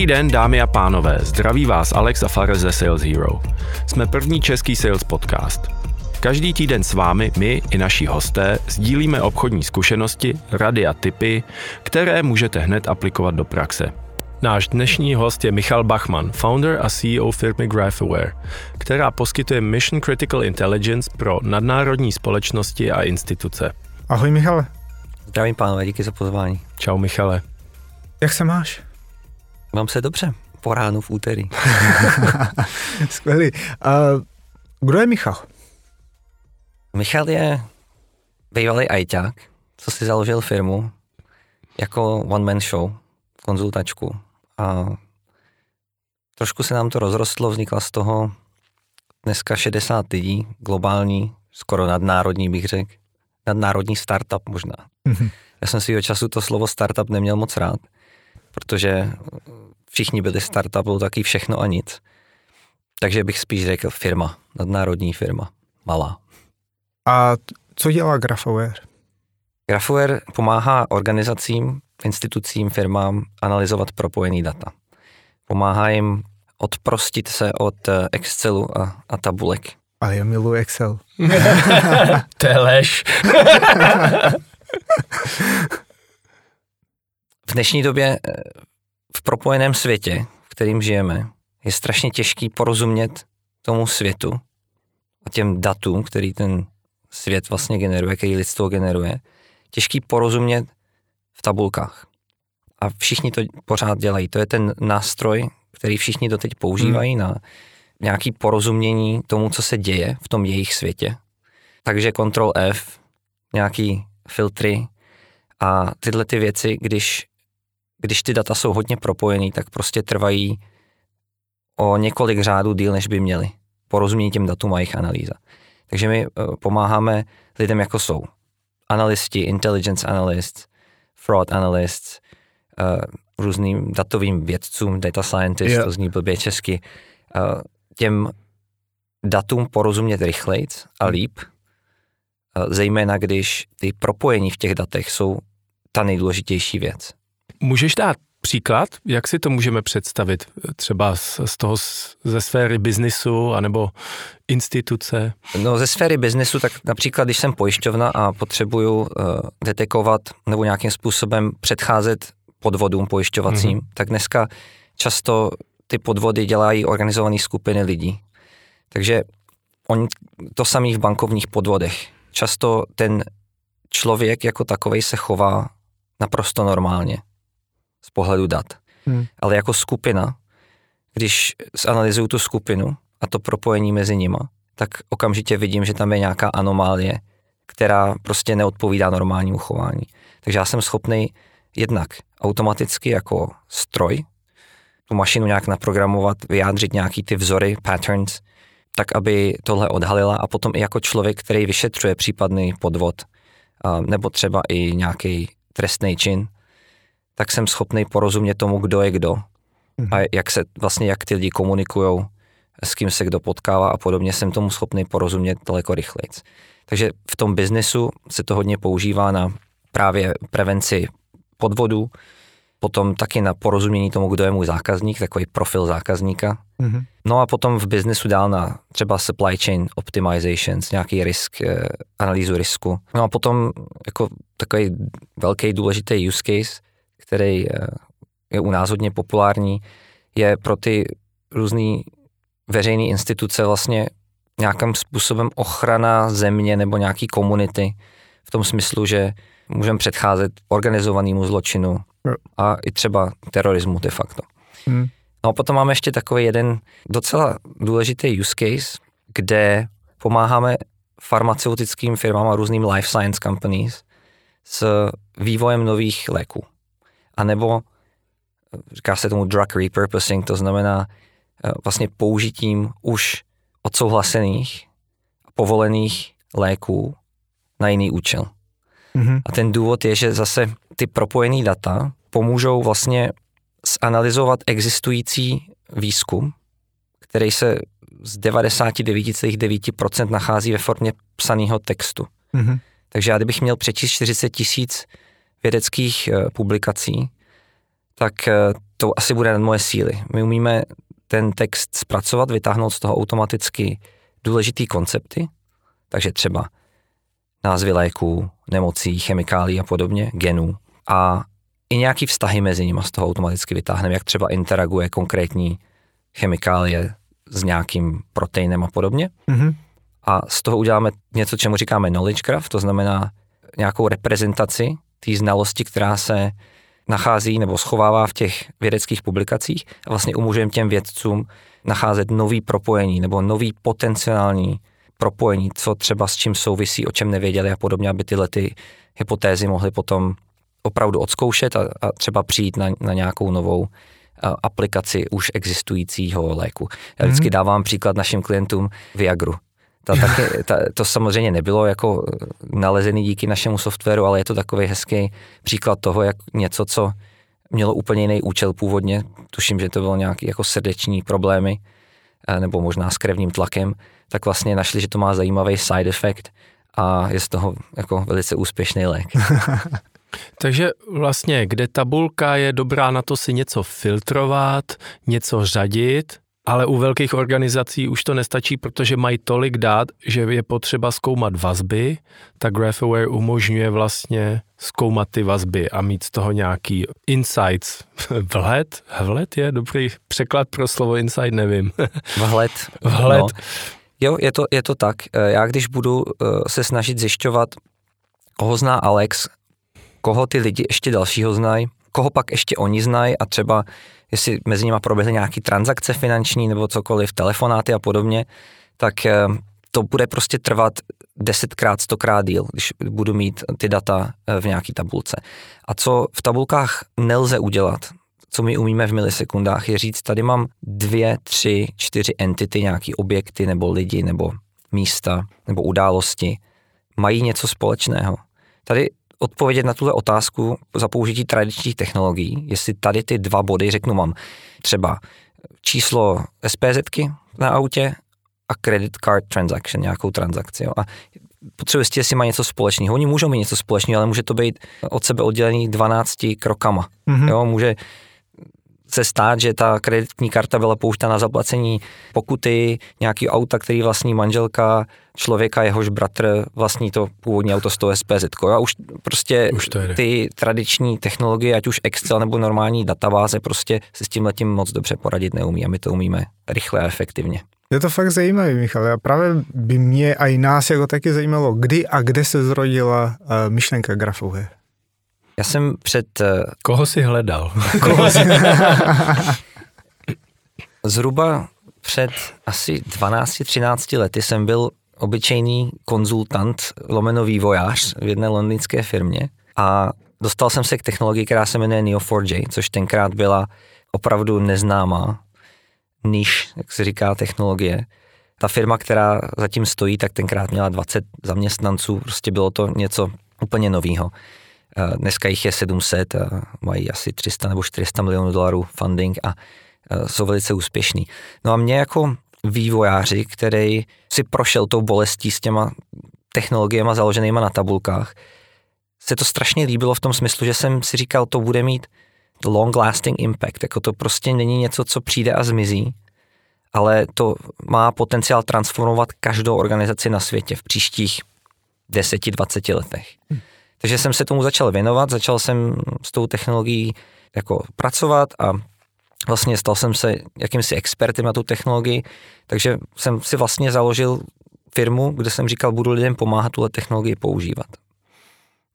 Dobrý den, dámy a pánové, zdraví vás Alex a Fares ze Sales Hero. Jsme první český sales podcast. Každý týden s vámi, my i naši hosté, sdílíme obchodní zkušenosti, rady a tipy, které můžete hned aplikovat do praxe. Náš dnešní host je Michal Bachmann, founder a CEO firmy GraphAware, která poskytuje Mission Critical Intelligence pro nadnárodní společnosti a instituce. Ahoj Michale. Zdravím pánové, díky za pozvání. Čau Michale. Jak se máš? Mám se dobře, po ránu v úterý. Skvělý. Uh, kdo je Michal? Michal je bývalý ajťák, co si založil firmu jako one-man show, konzultačku. A trošku se nám to rozrostlo, vznikla z toho dneska 60 lidí, globální, skoro nadnárodní bych řekl. Nadnárodní startup možná. Mm-hmm. Já jsem svýho času to slovo startup neměl moc rád, protože všichni byli startup, bylo taky všechno a nic. Takže bych spíš řekl firma, nadnárodní firma, malá. A co dělá Graphoware? Graphoware pomáhá organizacím, institucím, firmám analyzovat propojený data. Pomáhá jim odprostit se od eh, Excelu a, a tabulek. Ale já miluji Excel. to je lež. v dnešní době eh, v propojeném světě, v kterým žijeme, je strašně těžký porozumět tomu světu a těm datům, který ten svět vlastně generuje, který lidstvo generuje, těžký porozumět v tabulkách. A všichni to pořád dělají. To je ten nástroj, který všichni doteď používají hmm. na nějaký porozumění tomu, co se děje v tom jejich světě. Takže Ctrl F, nějaký filtry a tyhle ty věci, když, když ty data jsou hodně propojený, tak prostě trvají o několik řádů díl, než by měly. Porozumění těm datům a jejich analýza. Takže my eh, pomáháme lidem, jako jsou analisti, intelligence analysts, fraud analysts, uh, různým datovým vědcům, data scientist, yeah. to zní blbě česky, uh, těm datům porozumět rychlejc a hmm. líp, zejména když ty propojení v těch datech jsou ta nejdůležitější věc. Můžeš dát příklad, jak si to můžeme představit třeba z, z toho, ze sféry biznisu anebo instituce? No ze sféry biznisu, tak například, když jsem pojišťovna a potřebuju uh, detekovat nebo nějakým způsobem předcházet podvodům pojišťovacím, mm-hmm. tak dneska často ty podvody dělají organizované skupiny lidí. Takže oni to samý v bankovních podvodech. Často ten člověk jako takový se chová naprosto normálně z pohledu dat. Hmm. Ale jako skupina, když zanalizuju tu skupinu a to propojení mezi nima, tak okamžitě vidím, že tam je nějaká anomálie, která prostě neodpovídá normálnímu chování. Takže já jsem schopný jednak automaticky jako stroj tu mašinu nějak naprogramovat, vyjádřit nějaký ty vzory, patterns, tak aby tohle odhalila a potom i jako člověk, který vyšetřuje případný podvod nebo třeba i nějaký trestný čin, tak jsem schopný porozumět tomu, kdo je kdo mm-hmm. a jak se vlastně, jak ty lidi komunikují, s kým se kdo potkává a podobně, jsem tomu schopný porozumět daleko rychleji. Takže v tom biznesu se to hodně používá na právě prevenci podvodu, potom taky na porozumění tomu, kdo je můj zákazník, takový profil zákazníka. Mm-hmm. No a potom v biznesu dál na třeba supply chain optimizations, nějaký risk, eh, analýzu risku. No a potom jako takový velký důležitý use case který eh, je u nás hodně populární, je pro ty různé veřejné instituce vlastně nějakým způsobem ochrana země nebo nějaký komunity v tom smyslu, že můžeme předcházet organizovanému zločinu a i třeba terorismu de facto. Hmm. No a potom máme ještě takový jeden docela důležitý use case, kde pomáháme farmaceutickým firmám a různým life science companies s vývojem nových léků anebo říká se tomu drug repurposing, to znamená eh, vlastně použitím už odsouhlasených a povolených léků na jiný účel. Mm-hmm. A ten důvod je, že zase ty propojené data pomůžou vlastně zanalizovat existující výzkum, který se z 99,9% nachází ve formě psaného textu. Mm-hmm. Takže já kdybych měl přečíst 40 tisíc vědeckých eh, publikací, tak eh, to asi bude nad moje síly. My umíme ten text zpracovat, vytáhnout z toho automaticky důležitý koncepty, takže třeba názvy léků, nemocí, chemikálí a podobně, genů a i nějaký vztahy mezi nimi z toho automaticky vytáhneme, jak třeba interaguje konkrétní chemikálie s nějakým proteinem a podobně. Mm-hmm. A z toho uděláme něco, čemu říkáme knowledge graph, to znamená nějakou reprezentaci té znalosti, která se nachází nebo schovává v těch vědeckých publikacích a vlastně umožňujeme těm vědcům nacházet nový propojení nebo nový potenciální propojení, co třeba s čím souvisí, o čem nevěděli a podobně, aby tyhle ty hypotézy mohly potom opravdu odzkoušet a, a třeba přijít na, na nějakou novou a, aplikaci už existujícího léku. Já vždycky mm. dávám příklad našim klientům Viagru. Ta, taky, ta, to samozřejmě nebylo jako nalezený díky našemu softwaru, ale je to takový hezký příklad toho, jak něco, co mělo úplně jiný účel původně, tuším, že to bylo nějaké jako srdeční problémy, nebo možná s krevním tlakem, tak vlastně našli, že to má zajímavý side effect a je z toho jako velice úspěšný lék. Takže vlastně, kde tabulka je dobrá na to si něco filtrovat, něco řadit, ale u velkých organizací už to nestačí, protože mají tolik dát, že je potřeba zkoumat vazby, tak GraphAware umožňuje vlastně zkoumat ty vazby a mít z toho nějaký insights. Vhled? Vhled je dobrý překlad pro slovo insight, nevím. Vhled. Vhled. No. Jo, je to, je to tak. Eh, já když budu eh, se snažit zjišťovat, koho zná Alex, koho ty lidi ještě dalšího znají, koho pak ještě oni znají a třeba jestli mezi nimi proběhly nějaké transakce finanční nebo cokoliv, telefonáty a podobně, tak eh, to bude prostě trvat desetkrát, stokrát díl, když budu mít ty data v nějaké tabulce. A co v tabulkách nelze udělat, co my umíme v milisekundách, je říct, tady mám dvě, tři, čtyři entity, nějaký objekty nebo lidi nebo místa nebo události, mají něco společného. Tady odpovědět na tuhle otázku za použití tradičních technologií, jestli tady ty dva body, řeknu, mám třeba číslo SPZky na autě a credit card transaction, nějakou transakci. Jo. A potřebuji zjistit, jestli má něco společného. Oni můžou mít něco společného, ale může to být od sebe oddělený 12 krokama. Mm-hmm. Jo, může se stát, že ta kreditní karta byla použita na zaplacení pokuty, nějaký auta, který vlastní manželka, člověka, jehož bratr vlastní to původní auto z toho SPZ. A už prostě už ty tradiční technologie, ať už Excel nebo normální databáze, prostě se s tím letím moc dobře poradit neumí a my to umíme rychle a efektivně. Je to fakt zajímavé, Michal. A právě by mě a i nás jako taky zajímalo, kdy a kde se zrodila uh, myšlenka grafové. Já jsem před... Eh, Koho si hledal? Koho si... Zhruba před asi 12-13 lety jsem byl obyčejný konzultant, lomeno vývojář v jedné londýnské firmě a dostal jsem se k technologii, která se jmenuje Neo4j, což tenkrát byla opravdu neznámá níž, jak se říká, technologie. Ta firma, která zatím stojí, tak tenkrát měla 20 zaměstnanců, prostě bylo to něco úplně novýho. Dneska jich je 700 a mají asi 300 nebo 400 milionů dolarů funding a jsou velice úspěšní. No a mě jako vývojáři, který si prošel tou bolestí s těma technologiemi založenýma na tabulkách, se to strašně líbilo v tom smyslu, že jsem si říkal, to bude mít long lasting impact, jako to prostě není něco, co přijde a zmizí, ale to má potenciál transformovat každou organizaci na světě v příštích 10-20 letech. Hmm. Takže jsem se tomu začal věnovat, začal jsem s tou technologií jako pracovat a vlastně stal jsem se jakýmsi expertem na tu technologii, takže jsem si vlastně založil firmu, kde jsem říkal, budu lidem pomáhat tuhle technologii používat.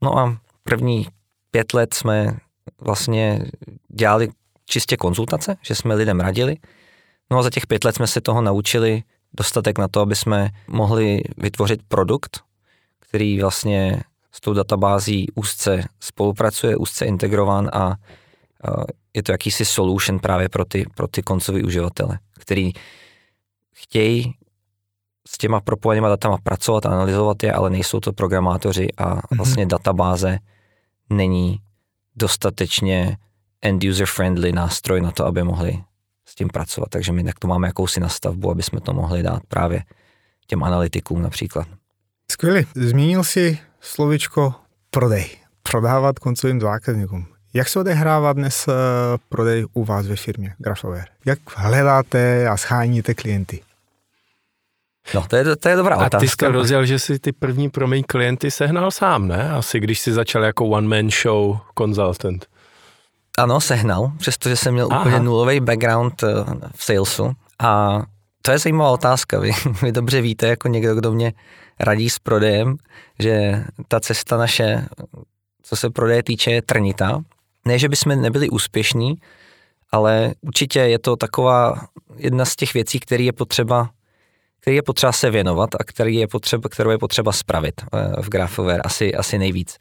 No a první pět let jsme vlastně dělali čistě konzultace, že jsme lidem radili. No a za těch pět let jsme se toho naučili dostatek na to, aby jsme mohli vytvořit produkt, který vlastně s tou databází úzce spolupracuje, úzce integrován a je to jakýsi solution právě pro ty, pro ty koncový uživatele, který chtějí s těma propojenýma datama pracovat, analyzovat je, ale nejsou to programátoři a mhm. vlastně mm-hmm. databáze není dostatečně end-user friendly nástroj na to, aby mohli s tím pracovat. Takže my tak to máme jakousi nastavbu, aby jsme to mohli dát právě těm analytikům například. Skvělý. Zmínil si slovičko prodej. Prodávat koncovým zákazníkům. Jak se odehrává dnes prodej u vás ve firmě Grafoware? Jak hledáte a scháníte klienty? No, to je, to je dobrá a otázka. A ty jsi to rozjel, že si ty první promiň klienty sehnal sám, ne? Asi když jsi začal jako one-man show consultant. Ano, sehnal, přestože jsem měl Aha. úplně nulový background eh, v salesu. A to je zajímavá otázka. Vy, vy dobře víte, jako někdo, kdo mě radí s prodejem, že ta cesta naše, co se prodeje týče, je trnitá. Ne, že bychom nebyli úspěšní, ale určitě je to taková jedna z těch věcí, které je potřeba který je potřeba se věnovat a který je potřeba, kterou je potřeba spravit eh, v Grafoware asi, asi nejvíc.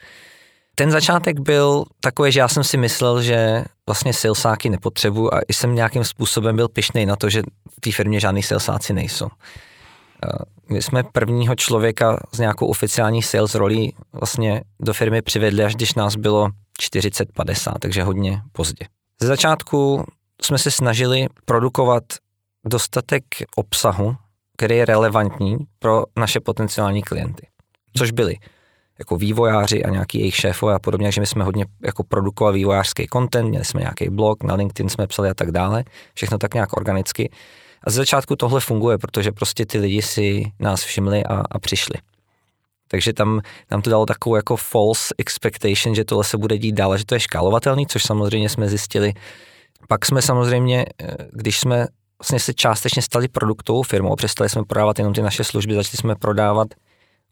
Ten začátek byl takový, že já jsem si myslel, že vlastně salesáky nepotřebuji a jsem nějakým způsobem byl pišnej na to, že v té firmě žádný salesáci nejsou. My jsme prvního člověka z nějakou oficiální sales rolí vlastně do firmy přivedli, až když nás bylo 40-50, takže hodně pozdě. Ze začátku jsme se snažili produkovat dostatek obsahu který je relevantní pro naše potenciální klienty. Což byli jako vývojáři a nějaký jejich šéfové a podobně, že my jsme hodně jako produkovali vývojářský content, měli jsme nějaký blog, na LinkedIn jsme psali a tak dále, všechno tak nějak organicky. A z začátku tohle funguje, protože prostě ty lidi si nás všimli a, a přišli. Takže tam nám to dalo takovou jako false expectation, že tohle se bude dít dál, že to je škálovatelný, což samozřejmě jsme zjistili. Pak jsme samozřejmě, eh, když jsme vlastně se částečně stali produktovou firmou, přestali jsme prodávat jenom ty naše služby, začali jsme prodávat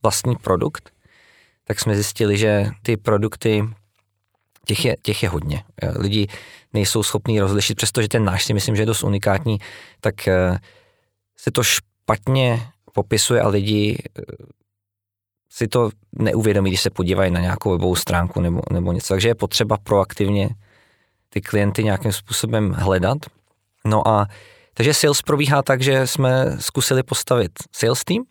vlastní produkt, tak jsme zjistili, že ty produkty, těch je, těch je hodně. Eh, lidi nejsou schopní rozlišit, přestože ten náš si myslím, že je dost unikátní, tak eh, se to špatně popisuje a lidi eh, si to neuvědomí, když se podívají na nějakou webovou stránku nebo, nebo něco. Takže je potřeba proaktivně ty klienty nějakým způsobem hledat. No a takže sales probíhá tak, že jsme zkusili postavit sales team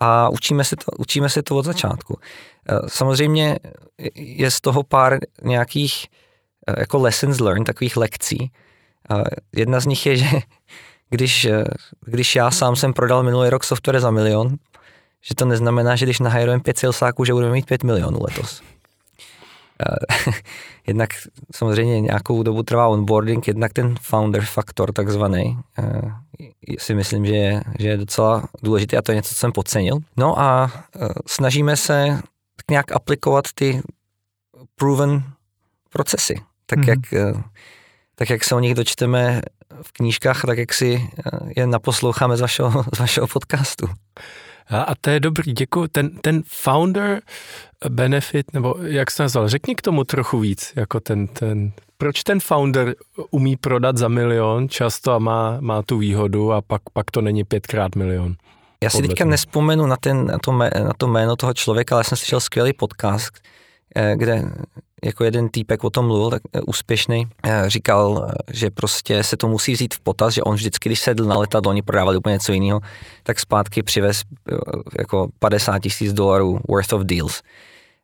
a učíme se to, učíme se to od začátku. Eh, samozřejmě je z toho pár nějakých eh, jako lessons learned, takových lekcí. Jedna z nich je, že když, eh, když já sám jsem prodal minulý rok software za milion, že to neznamená, že když nahajrujeme pět salesáků, že budeme mít pět milionů letos. Eh, jednak samozřejmě nějakou dobu trvá onboarding, jednak ten founder faktor takzvaný, eh, si myslím, že je, že je docela důležitý a to je něco, co jsem podcenil. No a eh, snažíme se tak nějak aplikovat ty proven procesy, tak, mm-hmm. jak, tak jak se o nich dočteme v knížkách, tak jak si je naposloucháme z vašeho, z vašeho podcastu. A, a to je dobrý, děkuji. Ten, ten founder benefit, nebo jak se nazval, řekni k tomu trochu víc, jako ten, ten, proč ten founder umí prodat za milion často a má, má tu výhodu a pak, pak to není pětkrát milion? Já si teďka nespomenu na, ten, na, to, na to jméno toho člověka, ale jsem slyšel skvělý podcast, eh, kde jako jeden týpek o tom mluvil, tak eh, úspěšný, eh, říkal, že prostě se to musí vzít v potaz, že on vždycky, když sedl na letadlo, oni prodávali úplně něco jiného, tak zpátky přivez jako 50 tisíc dolarů worth of deals.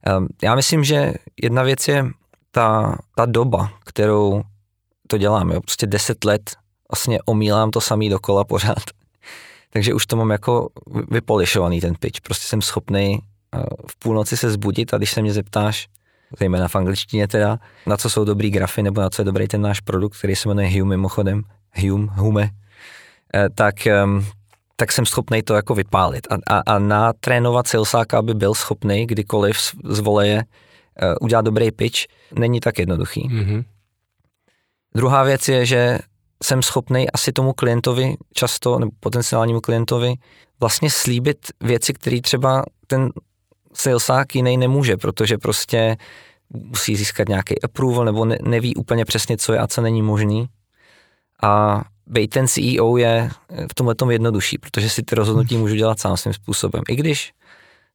Ehm, já myslím, že jedna věc je ta, ta doba, kterou to dělám. Jo. Prostě 10 let vlastně omílám to samý dokola pořád. Takže už to mám jako vypolišovaný ten pitch. Prostě jsem schopný eh, v půlnoci se zbudit a když se mě zeptáš, zejména v angličtině teda, na co jsou dobrý grafy nebo na co je dobrý ten náš produkt, který se jmenuje Hume mimochodem, Hume, Hume, eh, tak ehm, tak jsem schopný to jako vypálit. A, a, a natrénovat salesáka, aby byl schopný kdykoliv z voleje uh, udělat dobrý pitch, není tak jednoduchý. Mm-hmm. Druhá věc je, že jsem schopný asi tomu klientovi často, nebo potenciálnímu klientovi, vlastně slíbit věci, které třeba ten salesák jiný nemůže, protože prostě musí získat nějaký approval nebo ne, neví úplně přesně, co je a co není možný. A být ten CEO je v tomhle tom jednodušší, protože si ty rozhodnutí můžu dělat sám svým způsobem. I když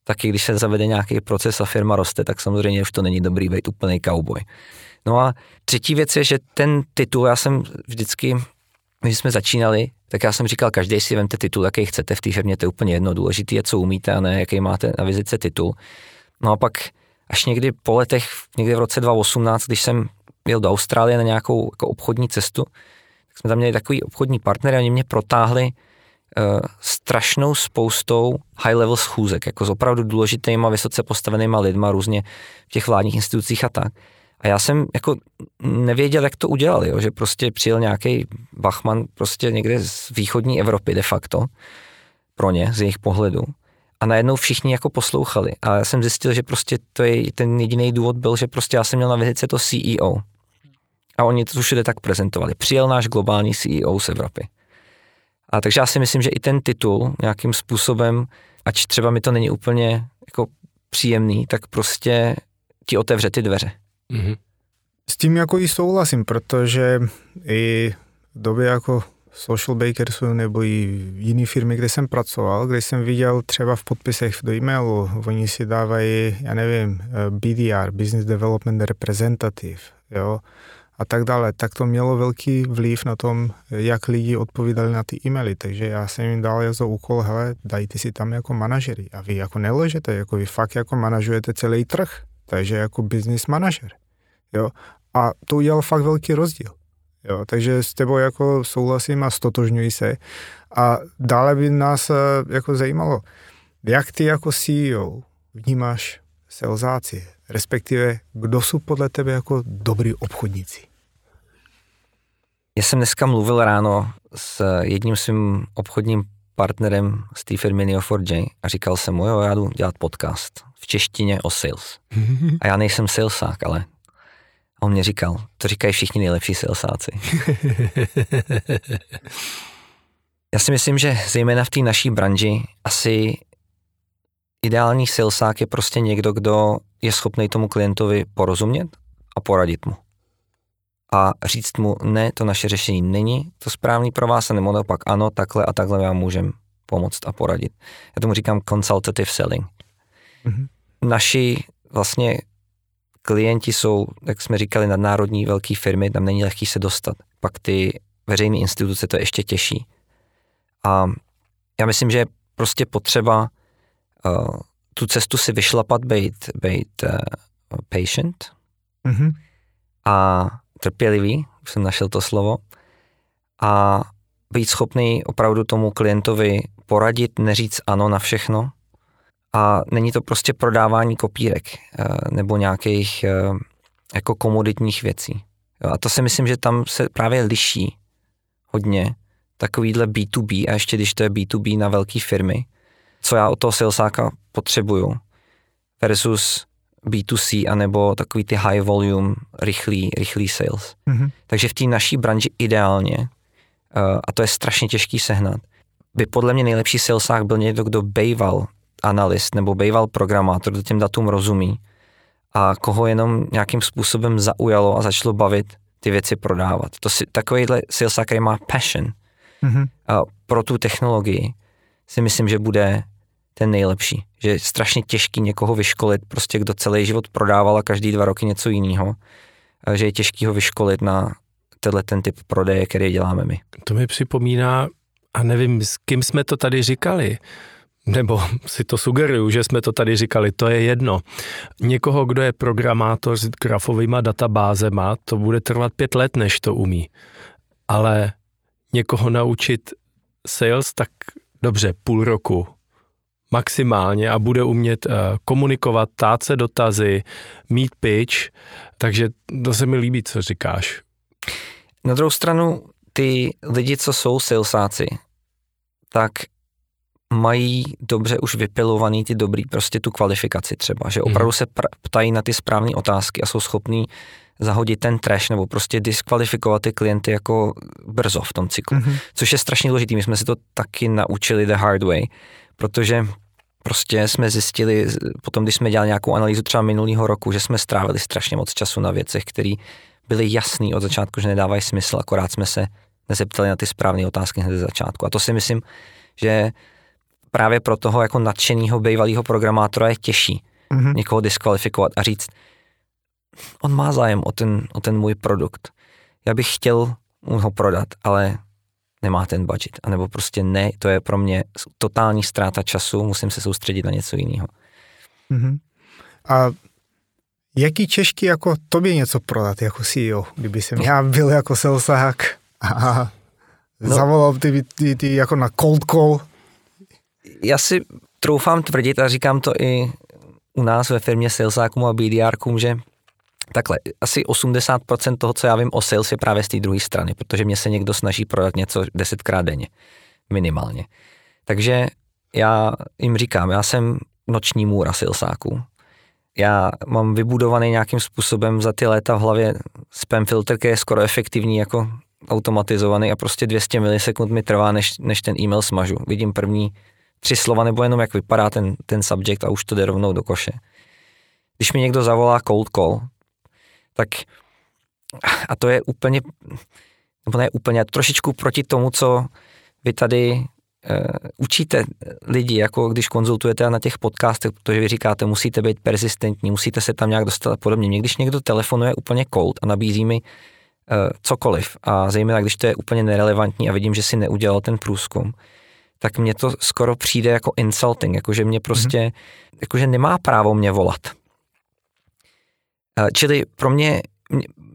taky když se zavede nějaký proces a firma roste, tak samozřejmě už to není dobrý být úplný cowboy. No a třetí věc je, že ten titul, já jsem vždycky, když jsme začínali, tak já jsem říkal, každý si vemte titul, jaký chcete v té firmě, to je úplně jedno, důležitý je, co umíte a ne, jaký máte na vizice titul. No a pak až někdy po letech, někdy v roce 2018, když jsem jel do Austrálie na nějakou jako obchodní cestu, jsme tam měli takový obchodní partnery a oni mě protáhli uh, strašnou spoustou high-level schůzek, jako s opravdu důležitýma, vysoce postavenýma lidma, různě v těch vládních institucích a tak. A já jsem jako nevěděl, jak to udělali, jo, že prostě přijel nějaký Bachman prostě někde z východní Evropy de facto pro ně, z jejich pohledu. A najednou všichni jako poslouchali. A já jsem zjistil, že prostě to je ten jediný důvod byl, že prostě já jsem měl na vizitce to CEO. A oni to všude tak prezentovali. Přijel náš globální CEO z Evropy. A takže já si myslím, že i ten titul nějakým způsobem, ať třeba mi to není úplně jako příjemný, tak prostě ti otevře ty dveře. Mm-hmm. S tím jako i souhlasím, protože i v době jako Social Bakersu nebo i jiné firmy, kde jsem pracoval, kde jsem viděl třeba v podpisech do e-mailu, oni si dávají, já nevím, eh, BDR, Business Development Representative, jo, a tak dále, tak to mělo velký vliv na tom, jak lidi odpovídali na ty e-maily, takže já jsem jim dal jako úkol, hele, dajte si tam jako manažery. A vy jako neležete, jako vy fakt jako manažujete celý trh, takže jako business manažer, jo, a to udělal fakt velký rozdíl. Jo, takže s tebou jako souhlasím a stotožňuji se. A dále by nás eh, jako zajímalo, jak ty jako CEO vnímáš salesáci, respektive kdo jsou podle tebe jako dobrý obchodníci? Já jsem dneska mluvil ráno s jedním svým obchodním partnerem z té firmy Neo4j a říkal jsem mu, jo, já jdu dělat podcast v češtině o sales. A já nejsem salesák, ale a on mě říkal, to říkají všichni nejlepší salesáci. Já si myslím, že zejména v té naší branži asi ideální salesák je prostě někdo, kdo je schopný tomu klientovi porozumět a poradit mu. A říct mu, ne, to naše řešení není to správný pro vás, a nebo naopak ano, takhle a takhle vám můžem pomoct a poradit. Já tomu říkám consultative selling. Mm-hmm. Naši vlastně klienti jsou, jak jsme říkali, nadnárodní velké firmy, tam není lehký se dostat. Pak ty veřejné instituce to je ještě těžší. A já myslím, že je prostě potřeba uh, tu cestu si vyšlapat, být, být uh, patient mm-hmm. a trpělivý, už jsem našel to slovo, a být schopný opravdu tomu klientovi poradit, neříct ano na všechno, a není to prostě prodávání kopírek eh, nebo nějakých eh, jako komoditních věcí. A to si myslím, že tam se právě liší hodně takovýhle B2B a ještě když to je B2B na velké firmy, co já od toho salesáka potřebuju versus B2C anebo takový ty high volume, rychlý, rychlý sales. Mm-hmm. Takže v té naší branži ideálně, eh, a to je strašně těžký sehnat, by podle mě nejlepší salesák byl někdo, kdo bejval analyst nebo býval programátor, kdo těm datům rozumí a koho jenom nějakým způsobem zaujalo a začalo bavit ty věci prodávat. To si, takovýhle sales, který má passion mm-hmm. a pro tu technologii, si myslím, že bude ten nejlepší. Že je strašně těžký někoho vyškolit, prostě kdo celý život prodával a každý dva roky něco jiného, že je těžký ho vyškolit na tenhle ten typ prodeje, který děláme my. To mi připomíná, a nevím, s kým jsme to tady říkali, nebo si to sugeruju, že jsme to tady říkali, to je jedno. Někoho, kdo je programátor s grafovými databázema, to bude trvat pět let, než to umí. Ale někoho naučit sales, tak dobře, půl roku maximálně a bude umět uh, komunikovat, tát se dotazy, mít pitch, takže to se mi líbí, co říkáš. Na druhou stranu, ty lidi, co jsou salesáci, tak mají dobře už vypilovaný ty dobrý, prostě tu kvalifikaci třeba, že opravdu mhm. se pr- ptají na ty správné otázky a jsou schopní zahodit ten trash nebo prostě diskvalifikovat ty klienty jako brzo v tom cyklu, mm-hmm. což je strašně důležitý. My jsme si to taky naučili the hard way, protože prostě jsme zjistili, potom když jsme dělali nějakou analýzu třeba minulého roku, že jsme strávili strašně moc času na věcech, které byly jasný od začátku, že nedávají smysl, akorát jsme se nezeptali na ty správné otázky hned ze začátku. A to si myslím, že právě pro toho jako nadšeného bývalého programátora je těžší mm-hmm. někoho diskvalifikovat a říct, on má zájem o ten, o ten můj produkt. Já bych chtěl mu ho prodat, ale nemá ten budget. A nebo prostě ne, to je pro mě totální ztráta času, musím se soustředit na něco jiného. Mm-hmm. A jaký těžký jako tobě něco prodat jako CEO, kdyby jsem já byl jako salesák a no. zavolal ty, ty, ty jako na cold call já si troufám tvrdit a říkám to i u nás ve firmě salesákům a BDRkům, že takhle, asi 80% toho, co já vím o sales, je právě z té druhé strany, protože mě se někdo snaží prodat něco desetkrát denně, minimálně. Takže já jim říkám, já jsem noční můra salesáků. Já mám vybudovaný nějakým způsobem za ty léta v hlavě spam filter, který je skoro efektivní jako automatizovaný a prostě 200 milisekund mi trvá, než, než ten e-mail smažu. Vidím první tři slova nebo jenom jak vypadá ten, ten subject a už to jde rovnou do koše. Když mi někdo zavolá cold call, tak a to je úplně, nebo ne úplně, trošičku proti tomu, co vy tady uh, učíte lidi, jako když konzultujete na těch podcastech, protože vy říkáte, musíte být persistentní, musíte se tam nějak dostat a podobně. Mě když někdo telefonuje úplně cold a nabízí mi uh, cokoliv, a zejména když to je úplně nerelevantní a vidím, že si neudělal ten průzkum, tak mně to skoro přijde jako insulting, jakože mě prostě, mm-hmm. jakože nemá právo mě volat. Uh, čili pro mě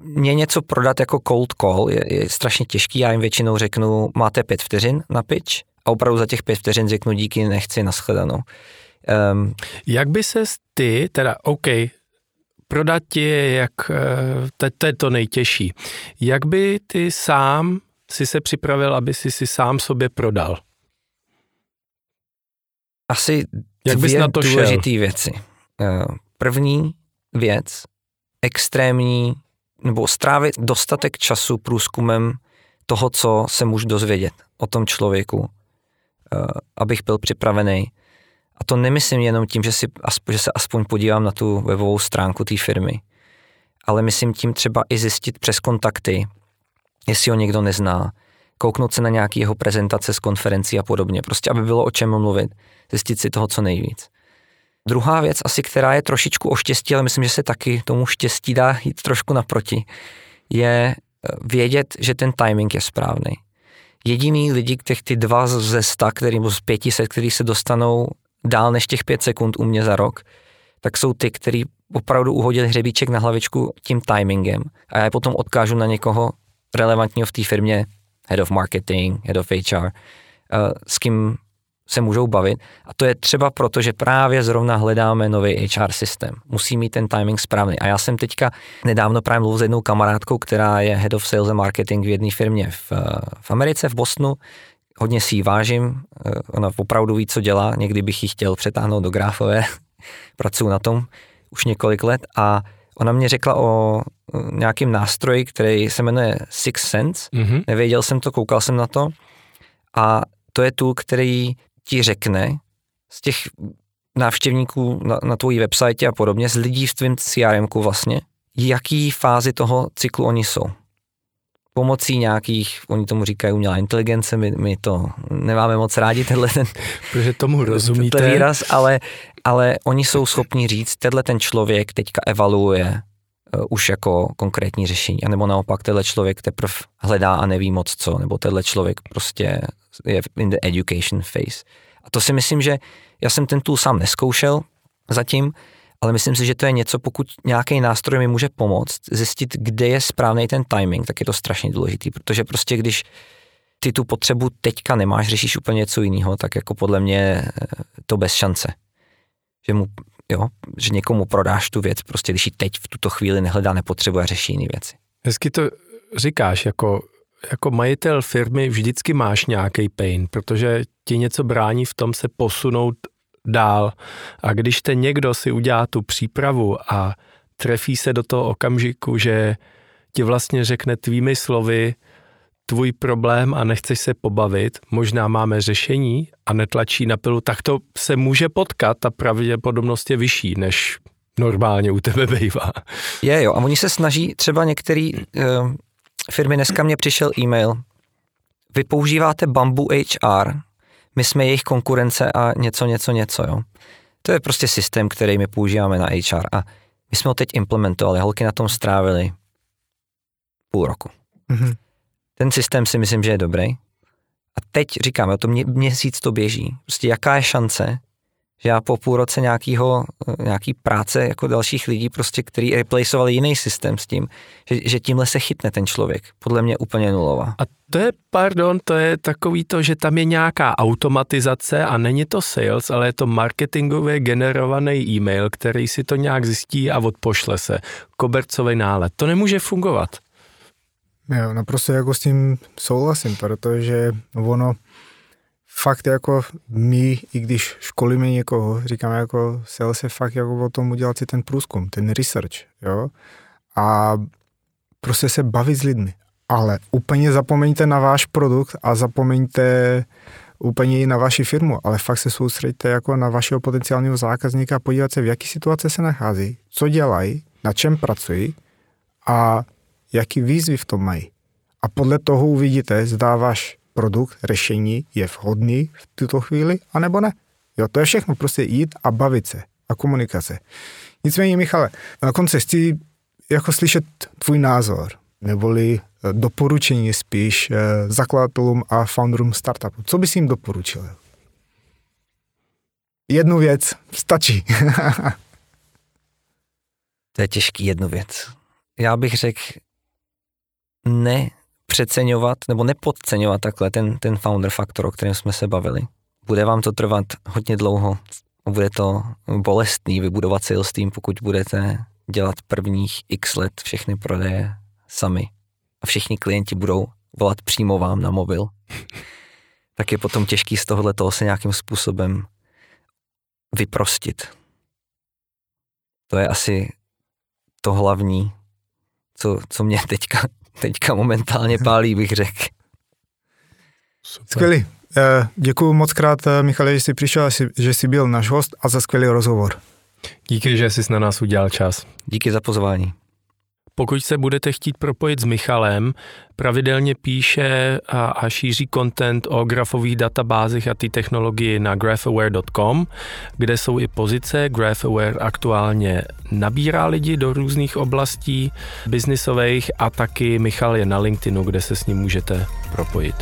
mě něco prodat jako cold call je, je strašně těžký, já jim většinou řeknu, máte pět vteřin na pitch a opravdu za těch pět vteřin řeknu díky, nechci, nashledanou. Um, Jak by se ty, teda OK, prodat je jak, eh, to, to je to nejtěžší. Jak by ty sám si se připravil, aby si si sám sobě prodal? Asi Jak bys na to důležité věci. Eh, první věc, extrémní nebo strávit dostatek času průzkumem toho, co se můžu dozvědět o tom člověku, eh, abych byl připravený. A to nemyslím jenom tím, že, si, že se aspoň podívám na tu webovou stránku té firmy, ale myslím tím třeba i zjistit přes kontakty, jestli ho někdo nezná, kouknout se na nějaký jeho prezentace z konferencí a podobně, prostě aby bylo o čem mluvit, zjistit si toho co nejvíc. Druhá věc, asi která je trošičku o štěstí, ale myslím, že se taky tomu štěstí dá jít trošku naproti, je eh, vědět, že ten timing je správný. Jediný lidi, těch ty dva ze sta, který, z pětiset, který se dostanou dál než těch pět sekund u mě za rok, tak jsou ty, který opravdu uhodili hřebíček na hlavičku tím timingem a já je potom odkážu na někoho relevantního v té firmě, head of marketing, head of HR, eh, s kým se můžou bavit. A to je třeba proto, že právě zrovna hledáme nový HR systém. Musí mít ten timing správný. A já jsem teďka nedávno právě mluvil s jednou kamarádkou, která je head of sales and marketing v jedné firmě v, v Americe, v Bostonu. Hodně si ji vážím, eh, ona opravdu ví, co dělá, někdy bych ji chtěl přetáhnout do gráfové, pracuji na tom už několik let a ona mě řekla o nějakém nástroji, který se jmenuje Six Sense, mm-hmm. nevěděl jsem to, koukal jsem na to a to je tool, který ti řekne z těch návštěvníků na, na tvojí website a podobně, z lidí v tvém CRM vlastně, jaký fázi toho cyklu oni jsou. Pomocí nějakých, oni tomu říkají umělá inteligence, my, my to nemáme moc rádi, tenhle ten, Protože tomu rozumíte. výraz, ale, ale oni jsou schopni říct, tenhle ten člověk teďka evaluuje uh, už jako konkrétní řešení, anebo naopak tenhle člověk teprve hledá a neví moc co, nebo tenhle člověk prostě je in the education phase. A to si myslím, že já jsem ten tool sám neskoušel zatím, ale myslím si, že to je něco, pokud nějaký nástroj mi může pomoct zjistit, kde je správný ten timing, tak je to strašně důležitý, protože prostě když ty tu potřebu teďka nemáš, řešíš úplně něco jiného, tak jako podle mě eh, to bez šance. Že, mu, jo, že někomu prodáš tu věc, prostě když ji teď v tuto chvíli nehledá, nepotřebuje a řeší jiné věci. Hezky to říkáš, jako jako majitel firmy vždycky máš nějaký pain, protože ti něco brání v tom se posunout dál. A když ten někdo si udělá tu přípravu a trefí se do toho okamžiku, že ti vlastně řekne tvými slovy tvůj problém a nechceš se pobavit, možná máme řešení a netlačí na pilu, tak to se může potkat a pravděpodobnost je vyšší, než normálně u tebe bývá. Je jo, a oni se snaží třeba některý, uh, firmy dneska mě přišel e-mail, vy používáte Bamboo HR, my jsme jejich konkurence a něco, něco, něco, jo. To je prostě systém, který my používáme na HR a my jsme ho teď implementovali, holky na tom strávili půl roku. Mm-hmm. Ten systém si myslím, že je dobrý. A teď říkáme, o to mě, měsíc to běží. Prostě jaká je šance, že já po půl roce nějakýho, nějaký práce jako dalších lidí, prostě, který replaceovali jiný systém s tím, že, že tímhle se chytne ten člověk. Podle mě úplně nulová. A to je, pardon, to je takový to, že tam je nějaká automatizace a není to sales, ale je to marketingově generovaný e-mail, který si to nějak zjistí a odpošle se. Kobercový nálet. To nemůže fungovat. Jo, naprosto jako s tím souhlasím, protože ono fakt jako my, i když školíme někoho, říkáme jako sales je fakt jako o tom udělat si ten průzkum, ten research, jo, a prostě se bavit s lidmi. Ale úplně zapomeňte na váš produkt a zapomeňte úplně i na vaši firmu, ale fakt se soustředíte jako na vašeho potenciálního zákazníka a podívat se, v jaký situaci se nachází, co dělají, na čem pracují a jaký výzvy v tom mají. A podle toho uvidíte, zda váš produkt, řešení je vhodný v tuto chvíli, anebo ne. Jo, to je všechno, prostě jít a bavit se a komunikace. Nicméně, Michale, na konci chci jako slyšet tvůj názor, neboli eh, doporučení spíš eh, zakladatelům a founderům startupu. Co bys jim doporučil? Jednu věc, stačí. to je těžký jednu věc. Já bych řekl, ne přeceňovat nebo nepodceňovat takhle ten, ten founder faktor, o kterém jsme se bavili. Bude vám to trvat hodně dlouho, bude to bolestný vybudovat sales team, pokud budete dělat prvních x let všechny prodeje sami a všichni klienti budou volat přímo vám na mobil, tak je potom těžký z tohohle toho se nějakým způsobem vyprostit. To je asi to hlavní, co, co mě teďka teďka momentálně pálí, bych řekl. Skvělý. Eh, Děkuji moc krát, eh, Michale, že jsi přišel, že jsi byl náš host a za skvělý rozhovor. Díky, že jsi na nás udělal čas. Díky za pozvání. Pokud se budete chtít propojit s Michalem, pravidelně píše a, a šíří content o grafových databázích a ty technologii na graphaware.com, kde jsou i pozice. Graphaware aktuálně nabírá lidi do různých oblastí biznisových a taky Michal je na LinkedInu, kde se s ním můžete propojit.